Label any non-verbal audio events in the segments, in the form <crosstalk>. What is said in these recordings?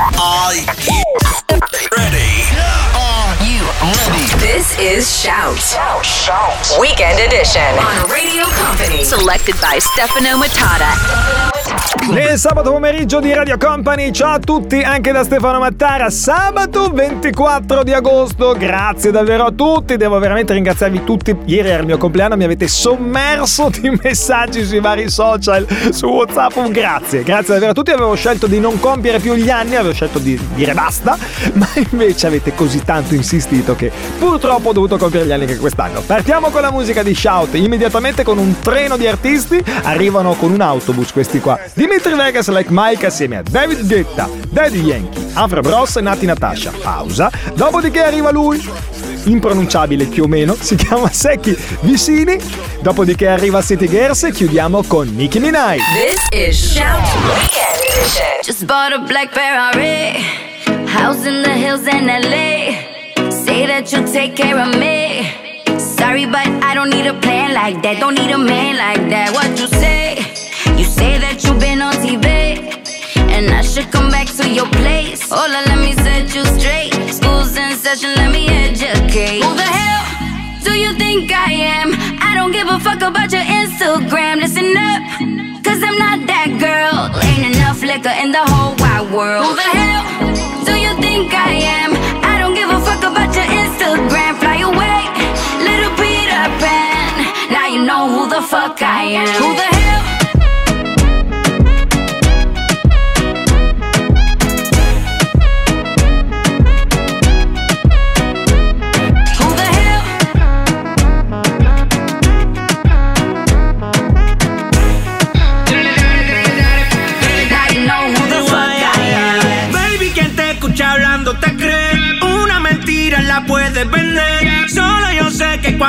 Are you ready? Are you ready? This is Shout. Shout. Weekend edition on Radio Company. Selected by Stefano Matata. Nel sabato pomeriggio di Radio Company, ciao a tutti, anche da Stefano Mattara, sabato 24 di agosto, grazie davvero a tutti, devo veramente ringraziarvi tutti, ieri era il mio compleanno, mi avete sommerso di <laughs> messaggi sui vari social, su Whatsapp, grazie, grazie davvero a tutti, avevo scelto di non compiere più gli anni, avevo scelto di dire basta, <laughs> ma invece avete così tanto insistito che purtroppo ho dovuto compiere gli anni anche quest'anno. Partiamo con la musica di Shout, immediatamente con un treno di artisti, arrivano con un autobus questi qua. Dimitri Vegas Like Mike assieme a David Guetta, Daddy Yankee, Afra Bros e Nati Natasha. Pausa. Dopodiché arriva lui, impronunciabile più o meno, si chiama Secchi Vicini. Dopodiché arriva City Girls e chiudiamo con Nicki Minaj. This is Shout Weekend edition. Just bought a black Ferrari, house in the hills in LA. Say that you'll take care of me. Sorry, but I don't need a plan like that. Don't need a man like that. What you say? You say that you've been on TV, and I should come back to your place. Hola, let me set you straight. School's in session, let me educate. Who the hell do you think I am? I don't give a fuck about your Instagram. Listen up, cause I'm not that girl. Ain't enough liquor in the whole wide world. Who the hell do you think I am? I don't give a fuck about your Instagram. Fly away, little Peter Pan. Now you know who the fuck I am. Who the hell?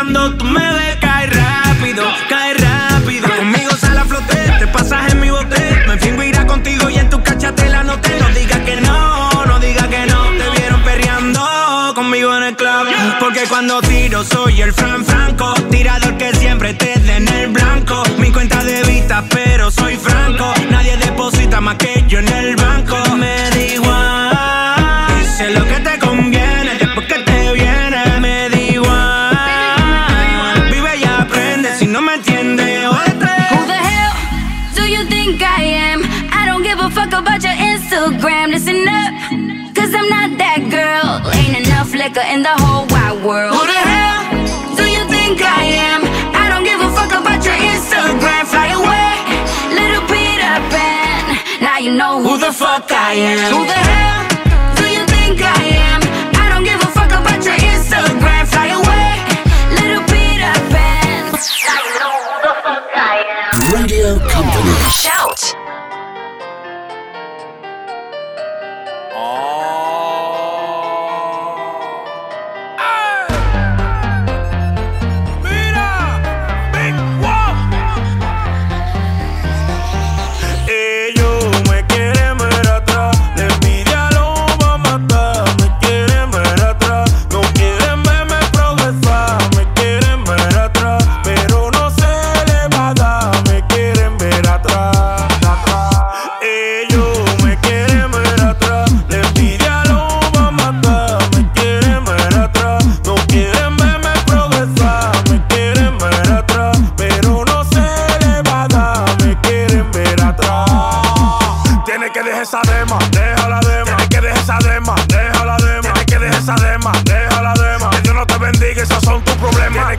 Cuando tú me ves, cae rápido, cae rápido. Conmigo sale a flote, te pasas en mi bote. Me fingo irá contigo y en tu no te. No digas que no, no digas que no. Te vieron perreando conmigo en el club. Porque cuando tiro soy el Fran Franco. Tirador enough liquor in the whole wide world. Who the hell do you think I am? I don't give a fuck about your Instagram. Fly away, little Peter Pan. Now you know who the fuck I am. Who the hell do you think I am?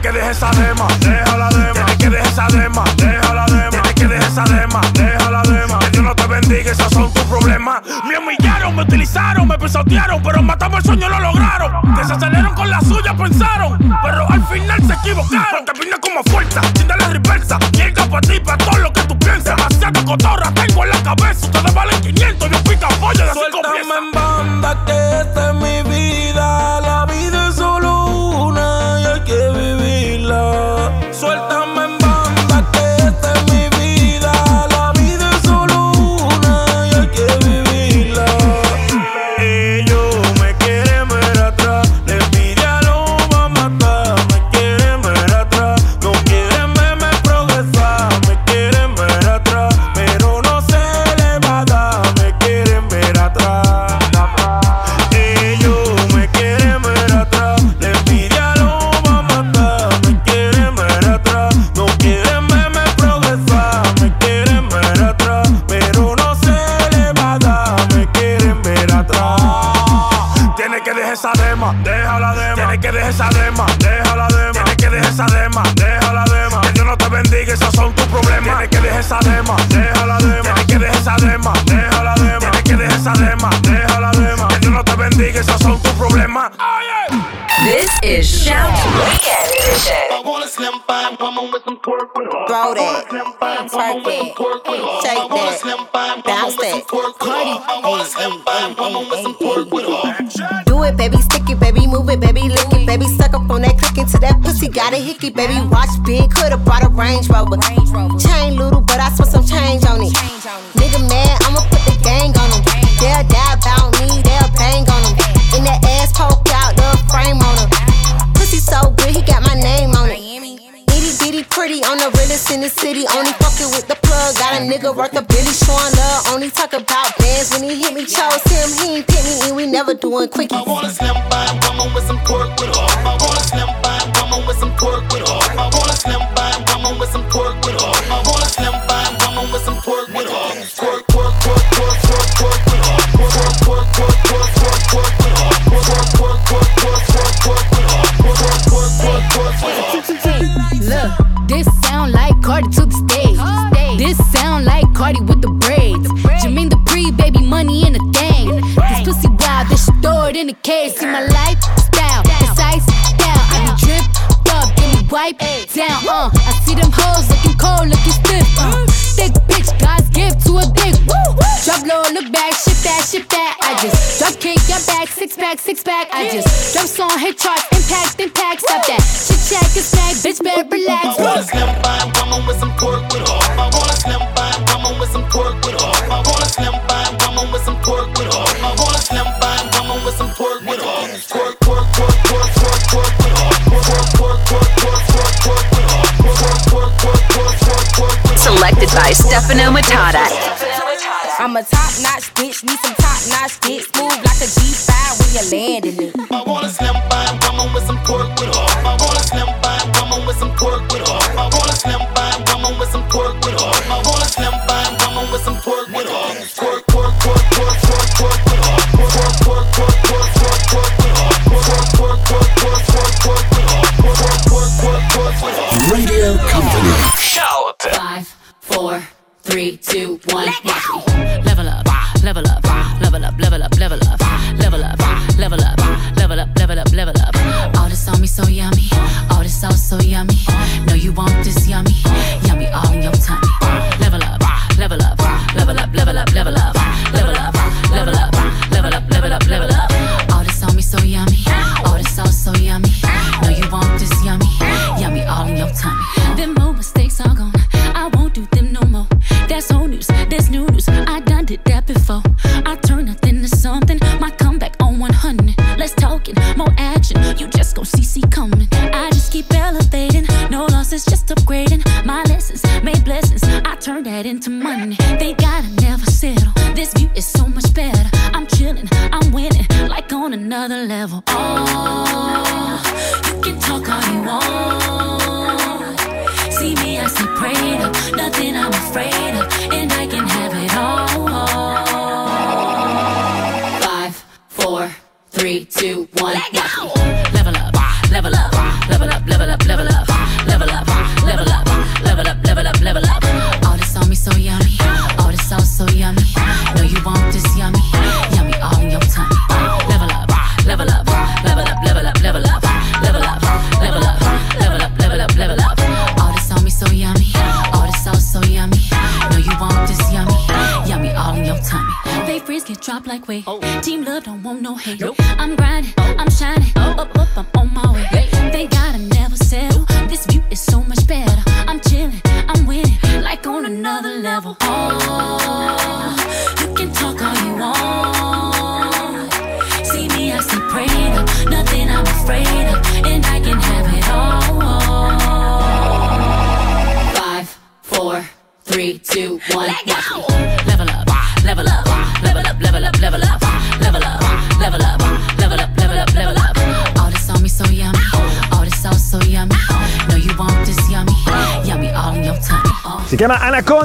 Que dejar esa dema, deja la dema. Tiene que dejar esa dema, deja la dema. Tiene que dejar esa dema, deja la dema. Que Dios no te bendiga, esos son tus problemas. Me humillaron, me utilizaron, me pisotearon, pero matamos el sueño, lo lograron. Desaceleraron con la suya, pensaron, pero al final se equivocaron. Porque vine como fuerza, sin darle reversa. Llega para ti, para todo lo que tú piensas. Demasiada cotorra tengo en la cabeza. Take that. Bounce that. Cardi. Do it, baby. Stick it, baby. Move it, baby. Lick it, baby. Suck up on that click into that pussy. Got a hickey, baby. Watch big. Could've bought a Range Rover. Chain little, but I swear. nigga worth a Billy showing up. Only talk about bands when he hit me. Chose him, he ain't pick me, and we never doing quickie. I wanna slim by, I'm coming with some pork. First on hit charts, impact, impact. Stop that. Chit chat, get snack, bitch, better relax. I wanna slim by woman with some pork with off. I wanna slim by woman with some pork with off. I wanna slim by woman with some pork with off. I wanna slim by woman with some pork with off. Selected by Stefano Matata. I'm a top notch bitch, need some top notch dicks. Move like a G5 when you're landing it. I wanna slam by woman with some pork with off. I wanna slam by woman with some pork with off. I wanna slam by woman with some pork with afraid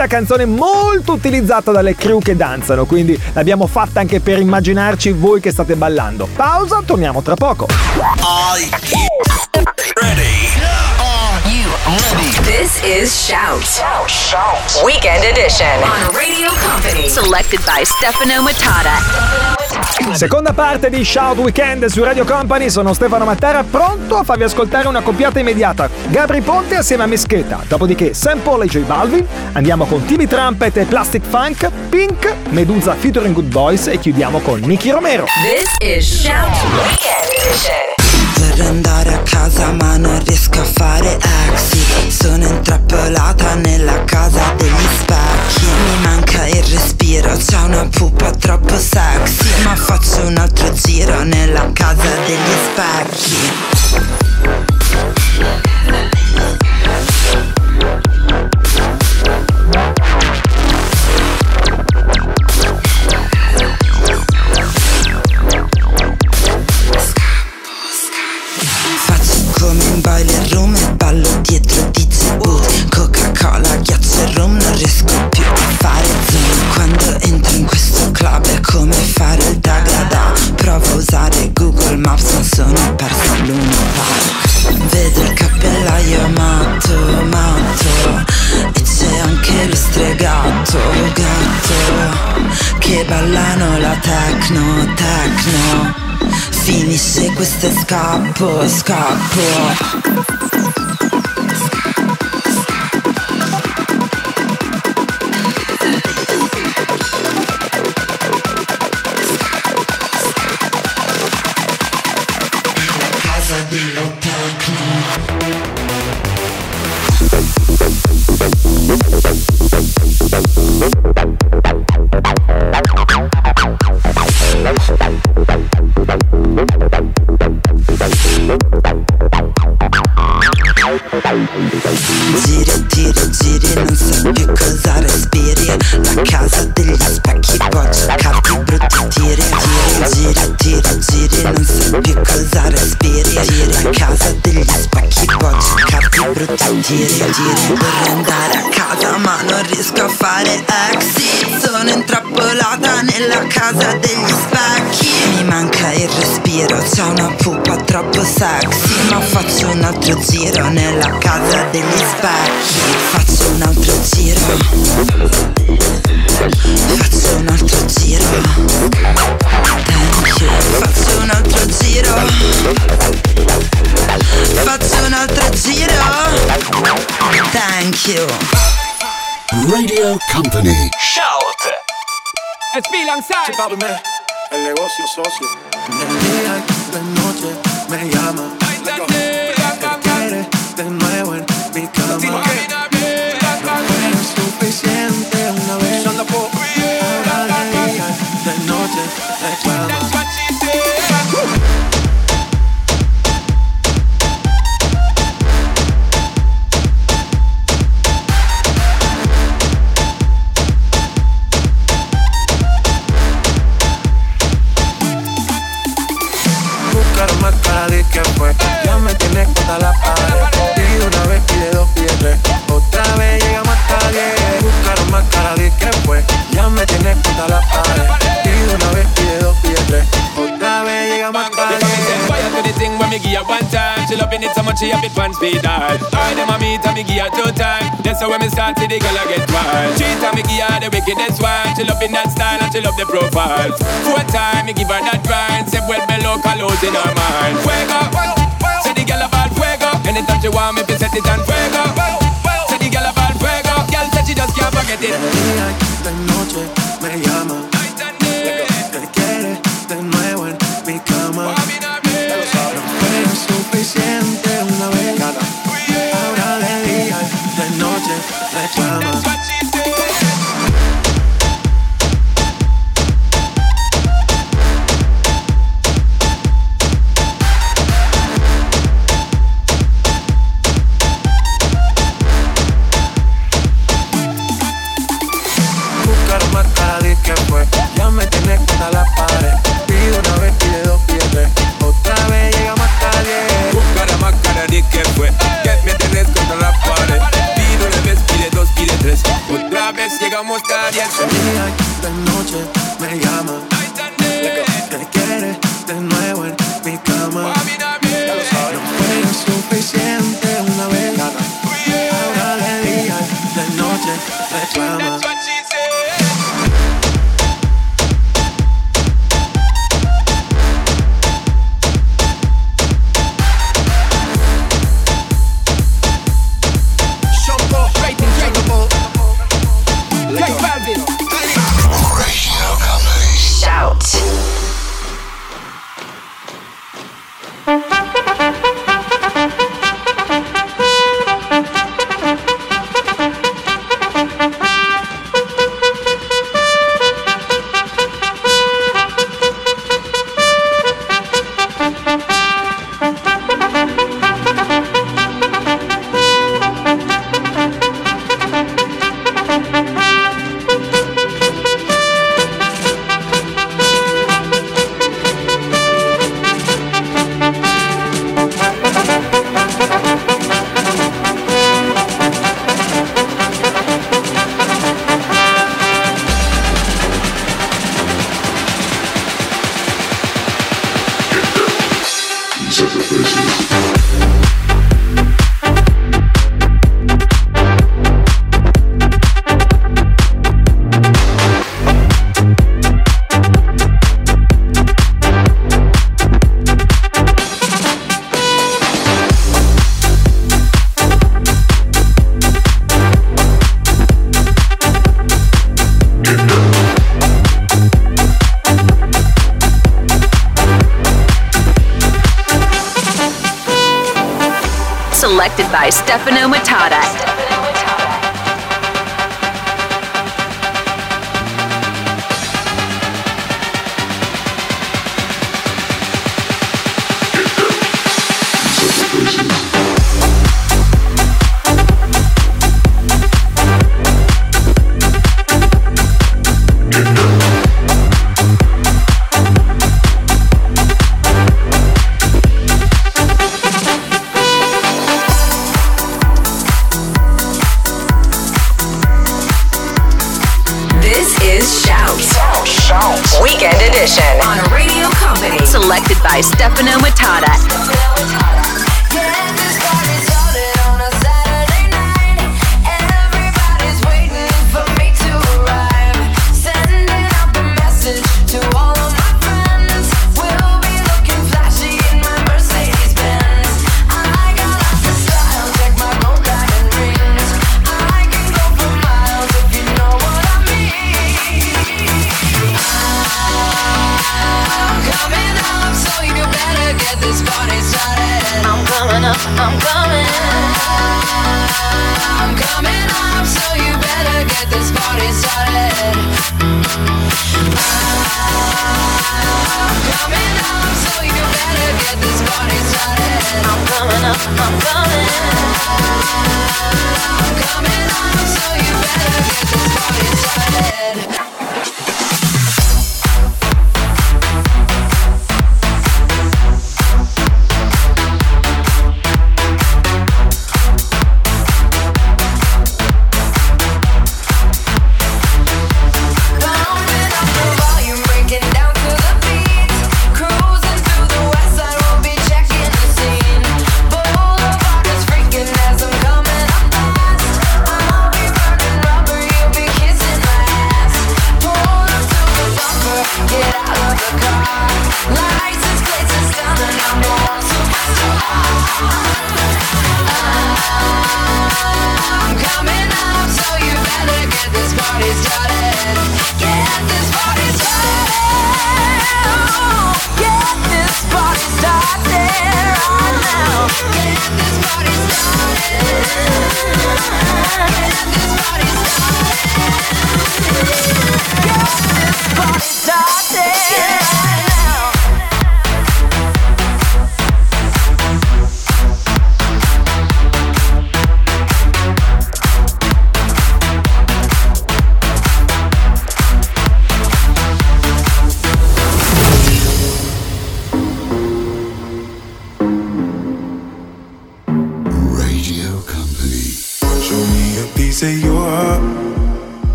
Anaconda, canzone molto utilizzata dalle crew che danzano, quindi l'abbiamo fatta anche per immaginarci voi che state ballando. Pausa, torniamo tra poco. This is Shout. Shout, Shout. Weekend Edition on Radio Company. Selected by Stefano Matata. Seconda parte di Shout Weekend su Radio Company, sono Stefano Mattera, pronto a farvi ascoltare una coppiata immediata. Gabri Ponte assieme a Mescheta, dopodiché Sam Paul e J Balvin, andiamo con Timmy Trumpet e Plastic Funk, Pink, Medusa featuring Good Boys e chiudiamo con Nicky Romero. This is Shout Weekend Edition. Per andare a casa ma non riesco a fare exit Sono intrappolata nella casa degli specchi. Mi manca il respiro, c'è una pupa troppo sexy. Ma faccio un altro giro nella casa degli specchi in boiler room e ballo dietro DJ Wood Coca-Cola, ghiaccio e rum, non riesco più a fare zoom. Quando entro in questo club è come fare il dagada Provo a usare Google Maps ma sono persa al Luna Park Vedo il cappellaio matto, matto. E c'è anche lo stregato, gatto. Che ballano la techno, techno Finisce questo scappo, scappo giro nella casa degli specchi Faccio un altro giro. Faccio un altro giro. Thank you. Faccio un altro giro. Faccio un altro giro. Thank you. Radio Company. Shout. Chipábame, el negocio socio. Cama. Start to the girl I get wild. Three time me give her the wickedest one. She loving that style and she love the profile. Four time me give her that grind. Say well below colors in her mind. Fuego, say the girl about fuego. Anytime she want me, set it on fuego. Say the girl about fuego. Girl said she just can't forget it. Día y de noche me llama. Llegamos tarde al día y la noche me llama.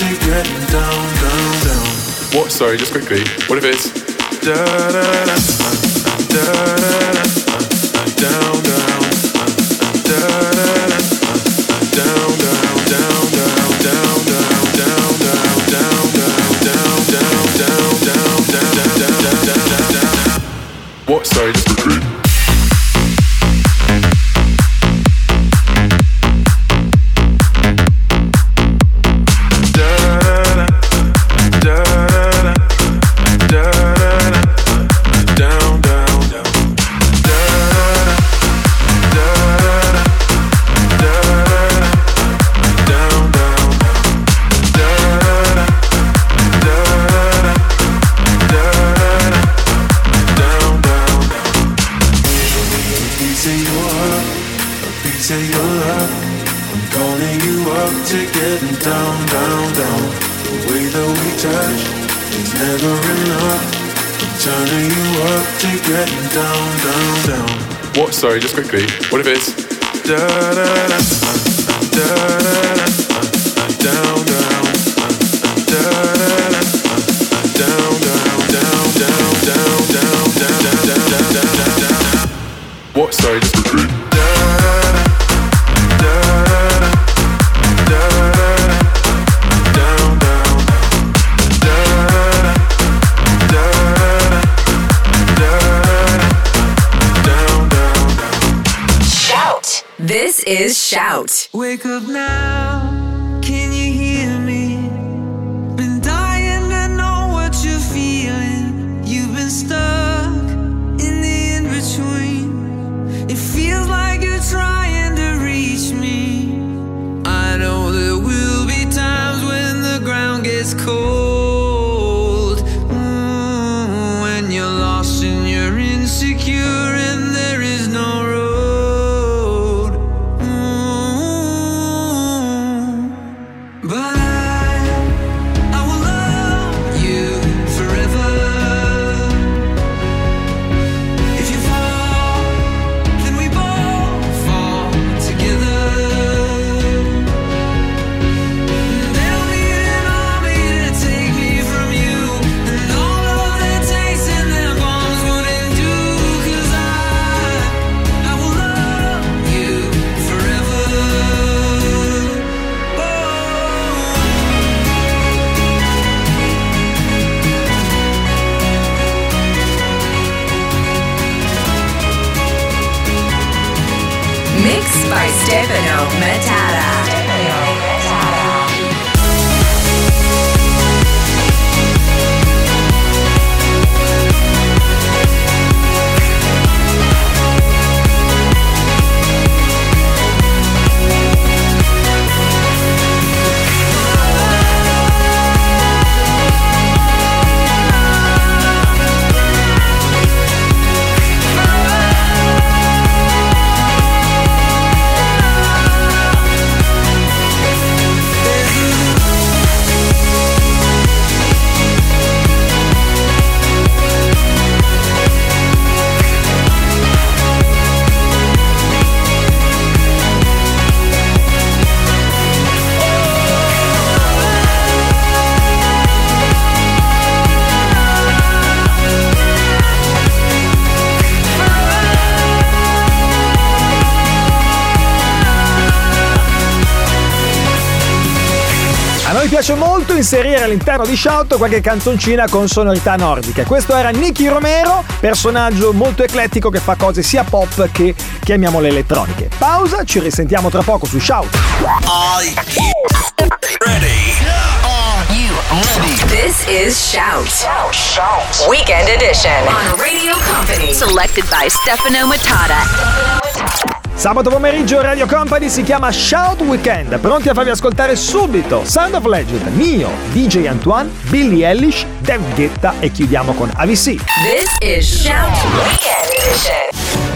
keep getting down, down, down. What? Sorry, just quickly. What if it's da da da da da da da da down, down. What? Sorry, just is Shout. Wake up now. Tara. inserire all'interno di Shout qualche canzoncina con sonorità nordiche. Questo era Nicky Romero, personaggio molto eclettico che fa cose sia pop che chiamiamole elettroniche. Pausa, ci risentiamo tra poco su Shout. This is Shout. Shout. Weekend Edition. On Radio Company. Selected by Stefano Matata. Sabato pomeriggio Radio Company si chiama Shout Weekend, pronti a farvi ascoltare subito Sound of Legend, Mio, DJ Antoine, Billy Ellish, Dev Guetta e chiudiamo con AVC. This is Shout Weekend Edition.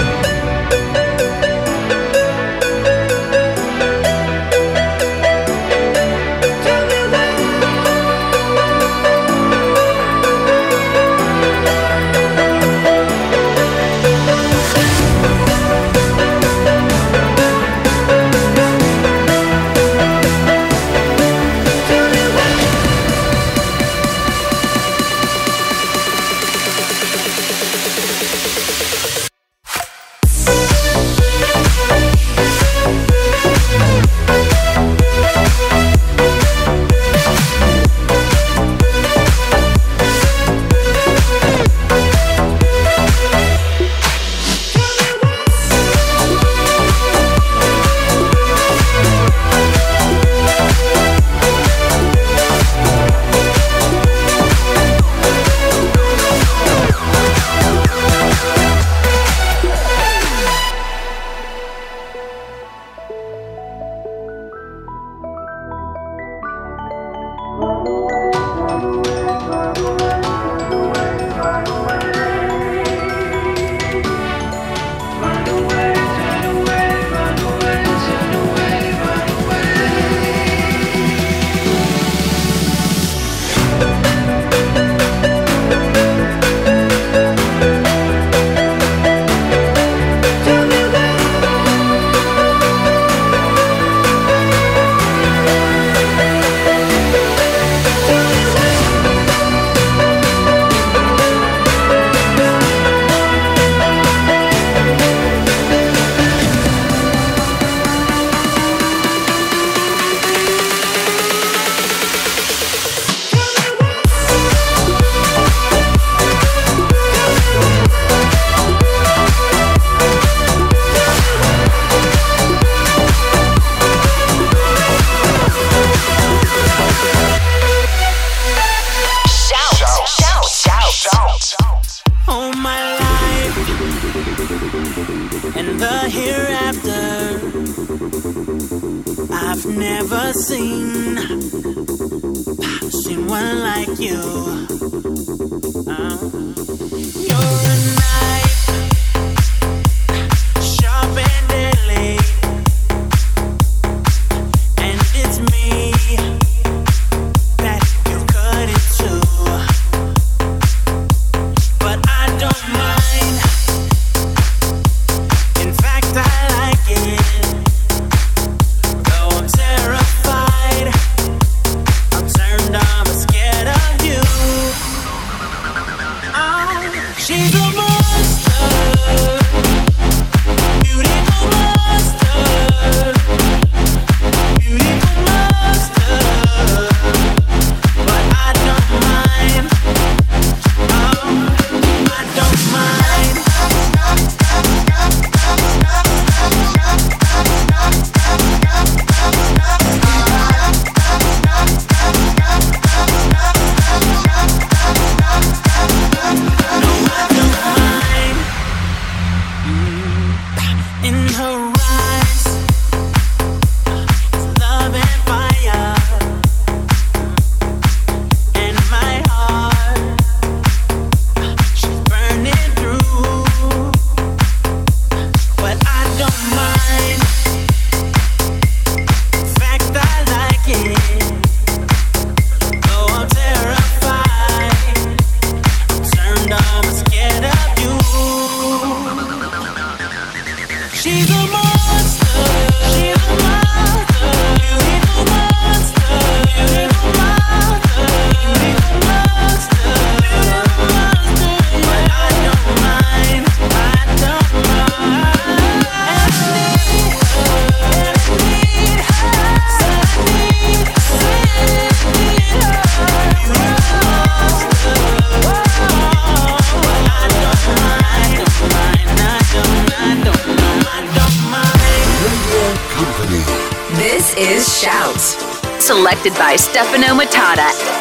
by Stefano Matata.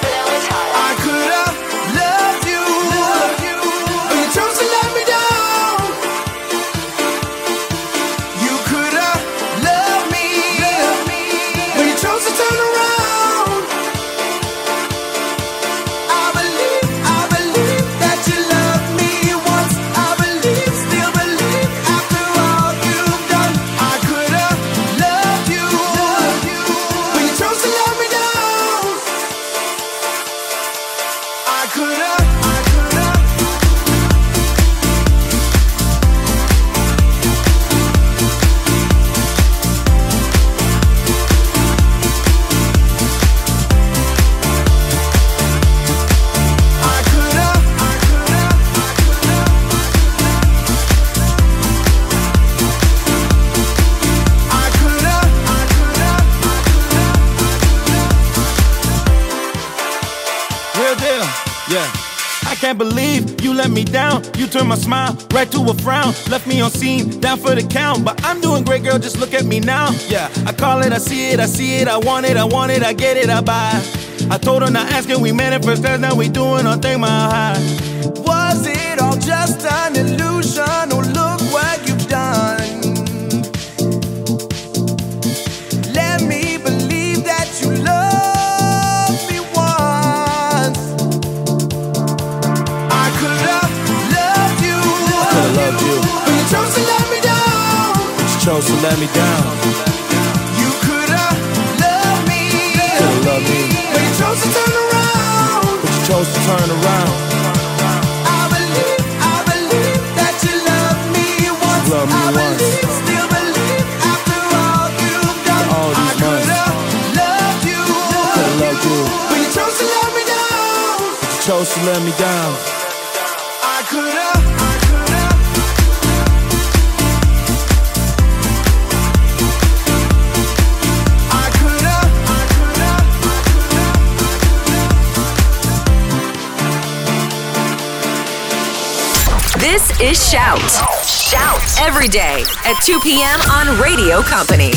my smile right to a frown. Left me on scene, down for the count. But I'm doing great, girl, just look at me now. Yeah, I call it, I see it, I see it, I want it, I want it, I get it, I buy. I told her not asking, we manifest that now we doing our thing, my high. Was it all just an illusion? chose to let me down. You could've loved me, could've loved me, but you chose to turn around. But you chose to turn around. I believe, I believe that you love me once. Love me I once. believe, still believe after all you've done. All I could've loved you, could've loved you, but you chose to let me down. But you chose to let me down. is Shout. Shout every day at 2 p.m. on Radio Company.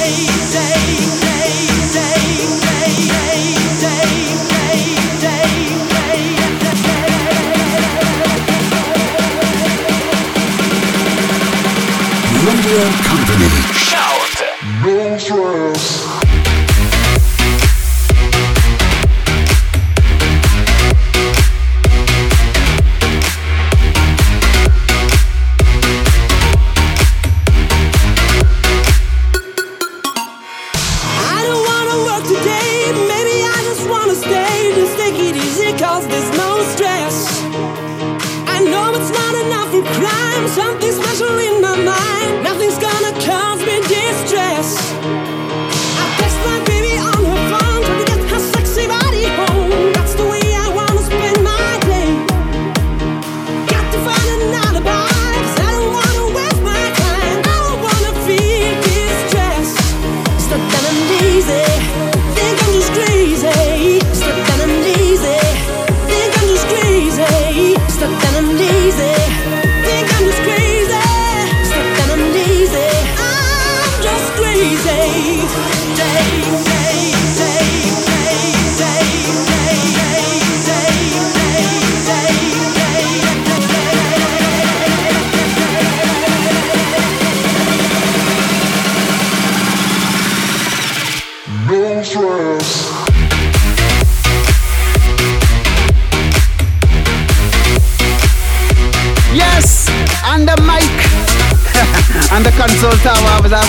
day, day, day.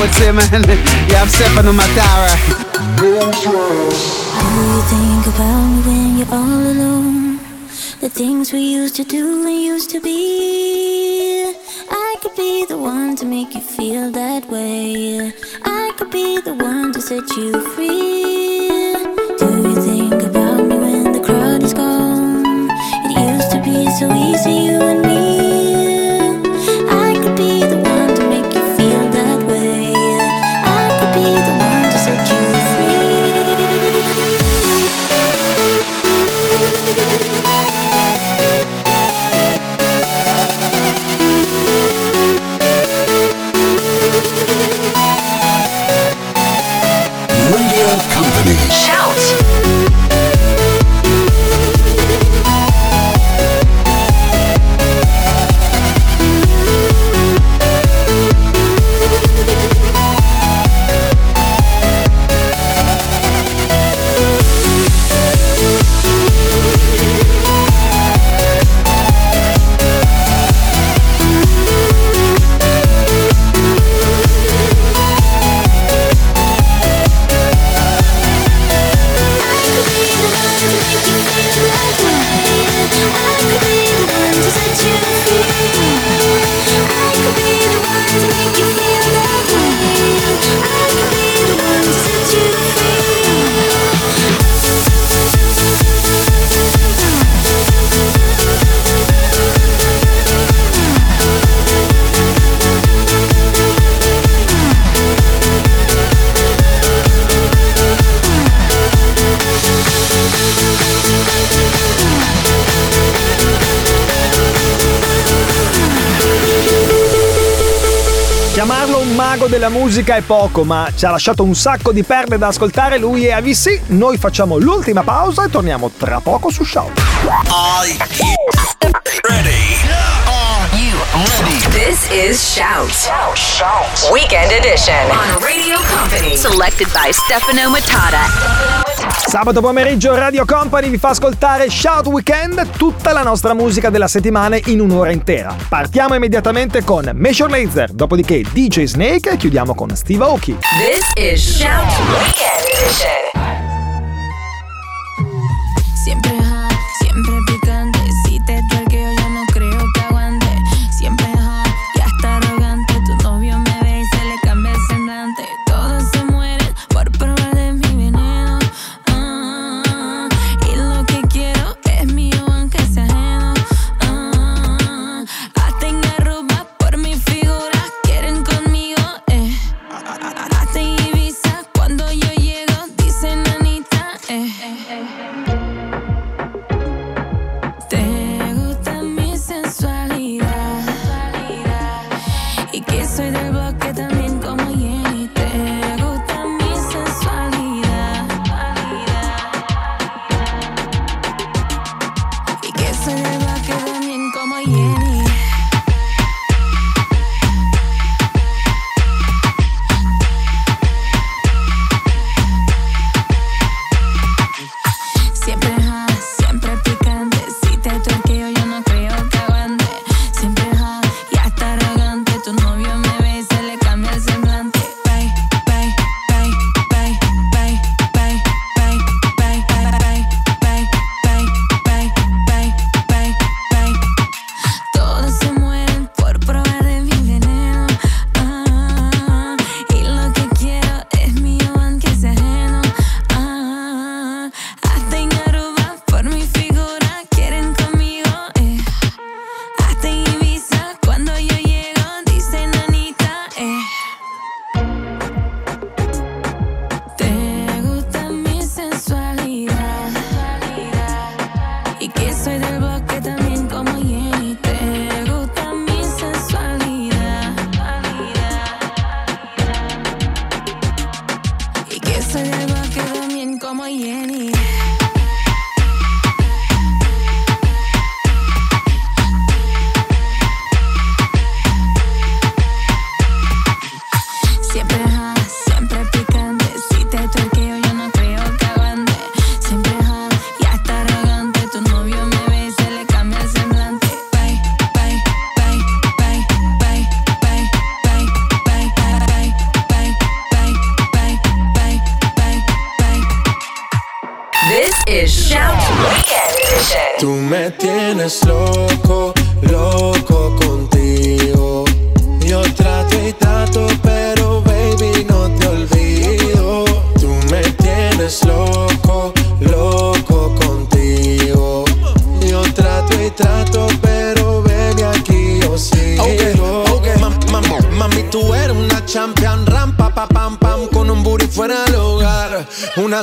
Would say, man. Have Stefano Matata. No stress. How do you think about me when you're all alone? The things we used to do and used to be. I could be the one to make you feel that way. I could be the one to set you free. Do you think about me when the crowd is gone? It used to be so easy, you and me. Della musica è poco, ma ci ha lasciato un sacco di perle da ascoltare. Lui è AVC. Noi facciamo l'ultima pausa e torniamo tra poco su Shout. Are you ready? Are you ready? This is Shout. Weekend Edition on Radio Company. Selected by Stefano Matata. Sabato pomeriggio Radio Company vi fa ascoltare Shout Weekend, tutta la nostra musica della settimana in un'ora intera. Partiamo immediatamente con Major Lazer, dopodiché DJ Snake e chiudiamo con Steve Aoki. This is Shout Weekend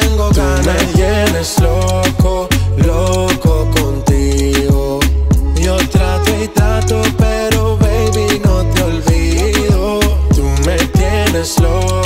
Tengo Tú ganas. me tienes loco, loco contigo. Yo trato y trato, pero baby no te olvido. Tú me tienes loco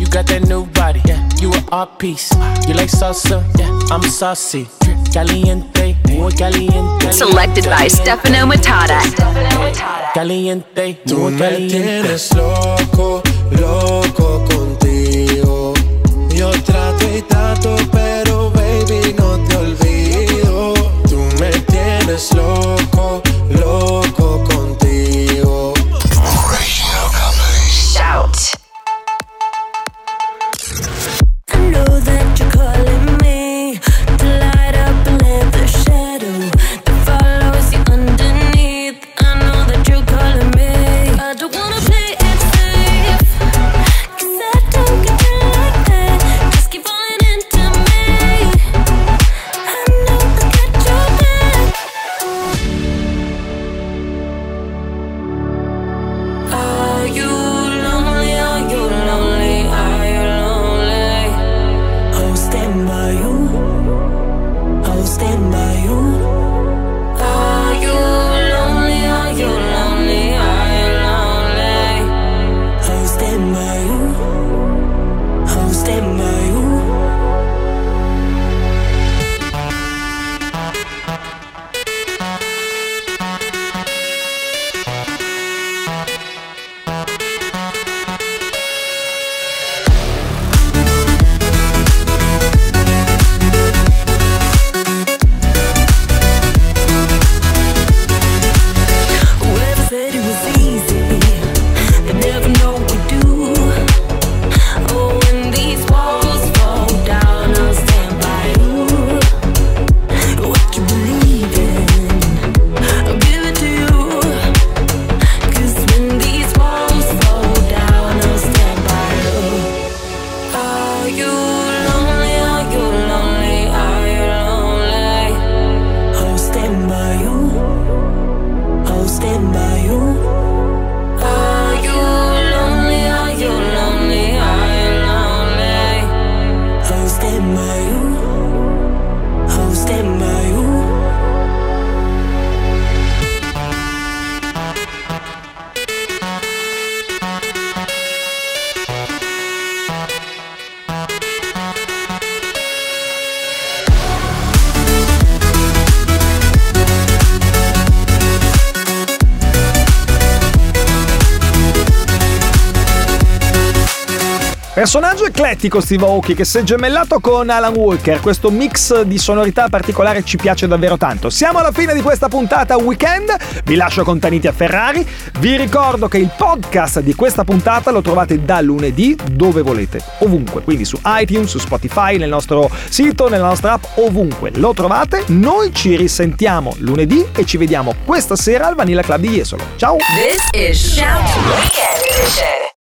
You got that new body, yeah. You an art piece. You like salsa, yeah. I'm saucy. Caliente, muy caliente. Selected by Stefano Matata. Caliente, Tú me caliente. tienes loco, loco eclettico Steve Aoki che si è gemellato con Alan Walker. Questo mix di sonorità particolare ci piace davvero tanto. Siamo alla fine di questa puntata weekend. Vi lascio con Taniti a Ferrari. Vi ricordo che il podcast di questa puntata lo trovate da lunedì dove volete, ovunque. Quindi su iTunes, su Spotify, nel nostro sito, nella nostra app, ovunque lo trovate. Noi ci risentiamo lunedì e ci vediamo questa sera al Vanilla Club di Jesolo. Ciao! This is Shout Weekend Edition.